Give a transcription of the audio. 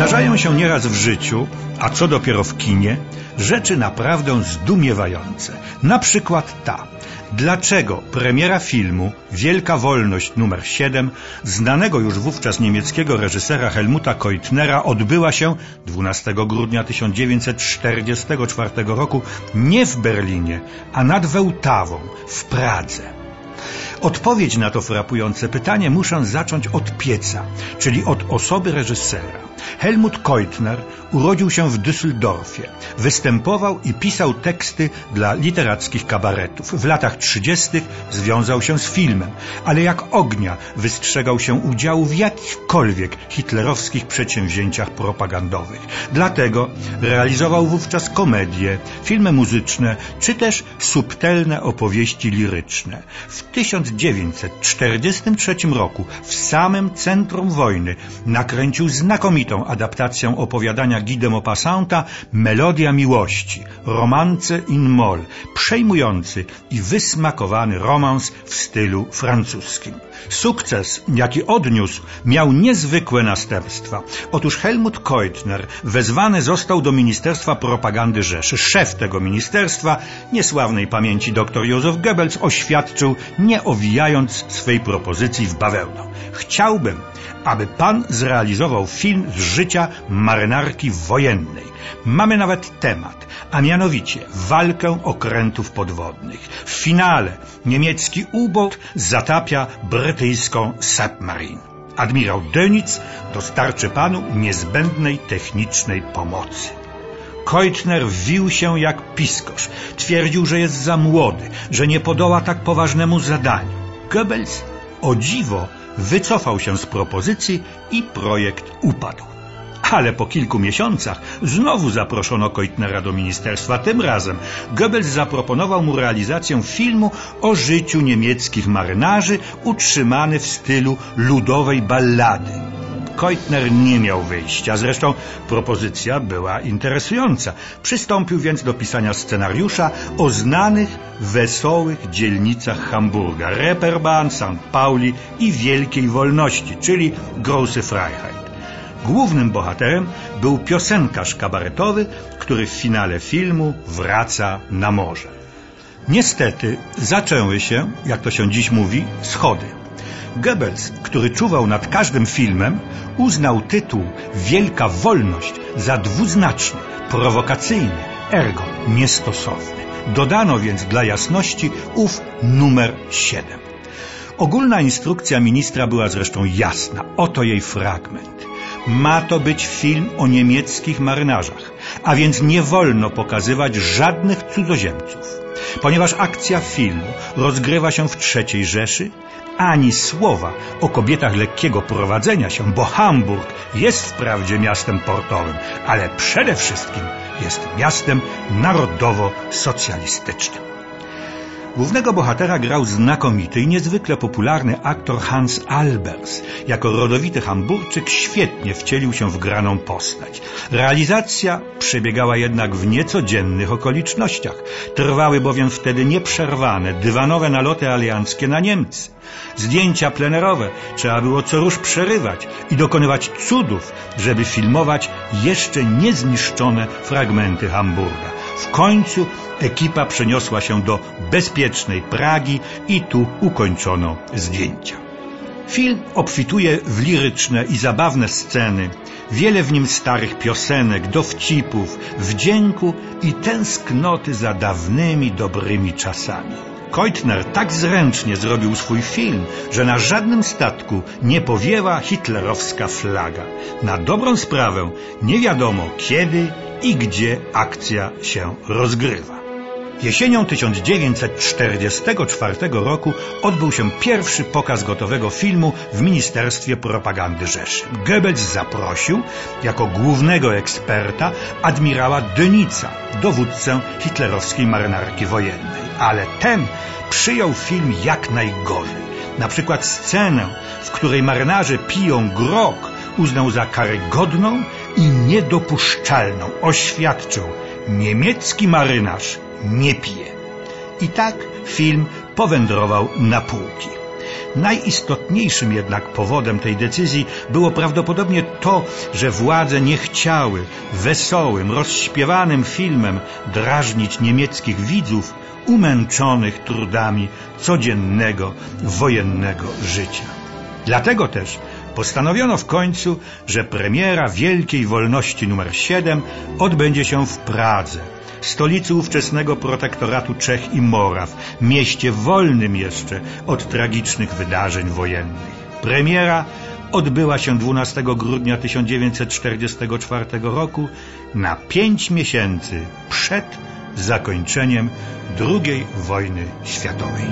Zdarzają się nieraz w życiu, a co dopiero w kinie, rzeczy naprawdę zdumiewające. Na przykład ta. Dlaczego premiera filmu Wielka Wolność numer 7 znanego już wówczas niemieckiego reżysera Helmuta Keutnera odbyła się 12 grudnia 1944 roku nie w Berlinie, a nad Wełtawą w Pradze? Odpowiedź na to frapujące pytanie muszę zacząć od pieca, czyli od osoby reżysera. Helmut Keutner urodził się w Düsseldorfie. Występował i pisał teksty dla literackich kabaretów. W latach 30. związał się z filmem, ale jak ognia wystrzegał się udziału w jakichkolwiek hitlerowskich przedsięwzięciach propagandowych. Dlatego realizował wówczas komedie, filmy muzyczne, czy też subtelne opowieści liryczne. W 1943 roku, w samym centrum wojny, nakręcił znakomitą adaptację opowiadania Guy Maupassanta Melodia miłości, romance in moll, przejmujący i wysmakowany romans w stylu francuskim. Sukces, jaki odniósł, miał niezwykłe następstwa. Otóż Helmut Keutner wezwany został do Ministerstwa Propagandy Rzeszy. Szef tego ministerstwa, niesławnej pamięci dr Józef Goebbels, oświadczył, nie owijając swej propozycji w bawełnę. Chciałbym, aby pan zrealizował film z życia marynarki wojennej. Mamy nawet temat, a mianowicie walkę okrętów podwodnych. W finale niemiecki U-boat zatapia brytyjską submarine. Admirał Dönitz dostarczy panu niezbędnej technicznej pomocy. Keutner wił się jak piskosz. Twierdził, że jest za młody, że nie podoła tak poważnemu zadaniu. Goebbels o dziwo wycofał się z propozycji i projekt upadł. Ale po kilku miesiącach znowu zaproszono Keutnera do ministerstwa. Tym razem Goebbels zaproponował mu realizację filmu o życiu niemieckich marynarzy utrzymany w stylu ludowej ballady. Keutner nie miał wyjścia. Zresztą propozycja była interesująca. Przystąpił więc do pisania scenariusza o znanych, wesołych dzielnicach Hamburga. Reeperbahn, St. Pauli i Wielkiej Wolności, czyli Große Freiheit. Głównym bohaterem był piosenkarz kabaretowy, który w finale filmu wraca na morze. Niestety zaczęły się, jak to się dziś mówi, schody. Goebbels, który czuwał nad każdym filmem, uznał tytuł Wielka Wolność za dwuznaczny, prowokacyjny, ergo niestosowny. Dodano więc dla jasności ów numer 7. Ogólna instrukcja ministra była zresztą jasna. Oto jej fragment. Ma to być film o niemieckich marynarzach, a więc nie wolno pokazywać żadnych cudzoziemców. Ponieważ akcja filmu rozgrywa się w III Rzeszy, ani słowa o kobietach lekkiego prowadzenia się, bo Hamburg jest wprawdzie miastem portowym, ale przede wszystkim jest miastem narodowo-socjalistycznym. Głównego bohatera grał znakomity i niezwykle popularny aktor Hans Albers. Jako rodowity hamburczyk świetnie wcielił się w graną postać. Realizacja przebiegała jednak w niecodziennych okolicznościach. Trwały bowiem wtedy nieprzerwane dywanowe naloty alianckie na Niemcy. Zdjęcia plenerowe trzeba było co rusz przerywać i dokonywać cudów, żeby filmować jeszcze niezniszczone fragmenty Hamburga. W końcu ekipa przeniosła się do bezpiecznej Pragi i tu ukończono zdjęcia. Film obfituje w liryczne i zabawne sceny, wiele w nim starych piosenek, dowcipów, wdzięku i tęsknoty za dawnymi, dobrymi czasami. Keutner tak zręcznie zrobił swój film, że na żadnym statku nie powiewa hitlerowska flaga. Na dobrą sprawę nie wiadomo kiedy i gdzie akcja się rozgrywa. Jesienią 1944 roku odbył się pierwszy pokaz gotowego filmu w Ministerstwie Propagandy Rzeszy. Goebbels zaprosił jako głównego eksperta admirała Dönica, dowódcę hitlerowskiej marynarki wojennej. Ale ten przyjął film jak najgorzej. Na przykład scenę, w której marynarze piją grog, uznał za karygodną i niedopuszczalną. Oświadczył, niemiecki marynarz nie pije. I tak film powędrował na półki. Najistotniejszym jednak powodem tej decyzji było prawdopodobnie to, że władze nie chciały wesołym, rozśpiewanym filmem drażnić niemieckich widzów umęczonych trudami codziennego wojennego życia. Dlatego też postanowiono w końcu, że premiera Wielkiej Wolności nr 7 odbędzie się w Pradze, stolicy ówczesnego protektoratu Czech i Moraw, mieście wolnym jeszcze od tragicznych wydarzeń wojennych. Premiera odbyła się 12 grudnia 1944 roku na pięć miesięcy przed zakończeniem II wojny światowej.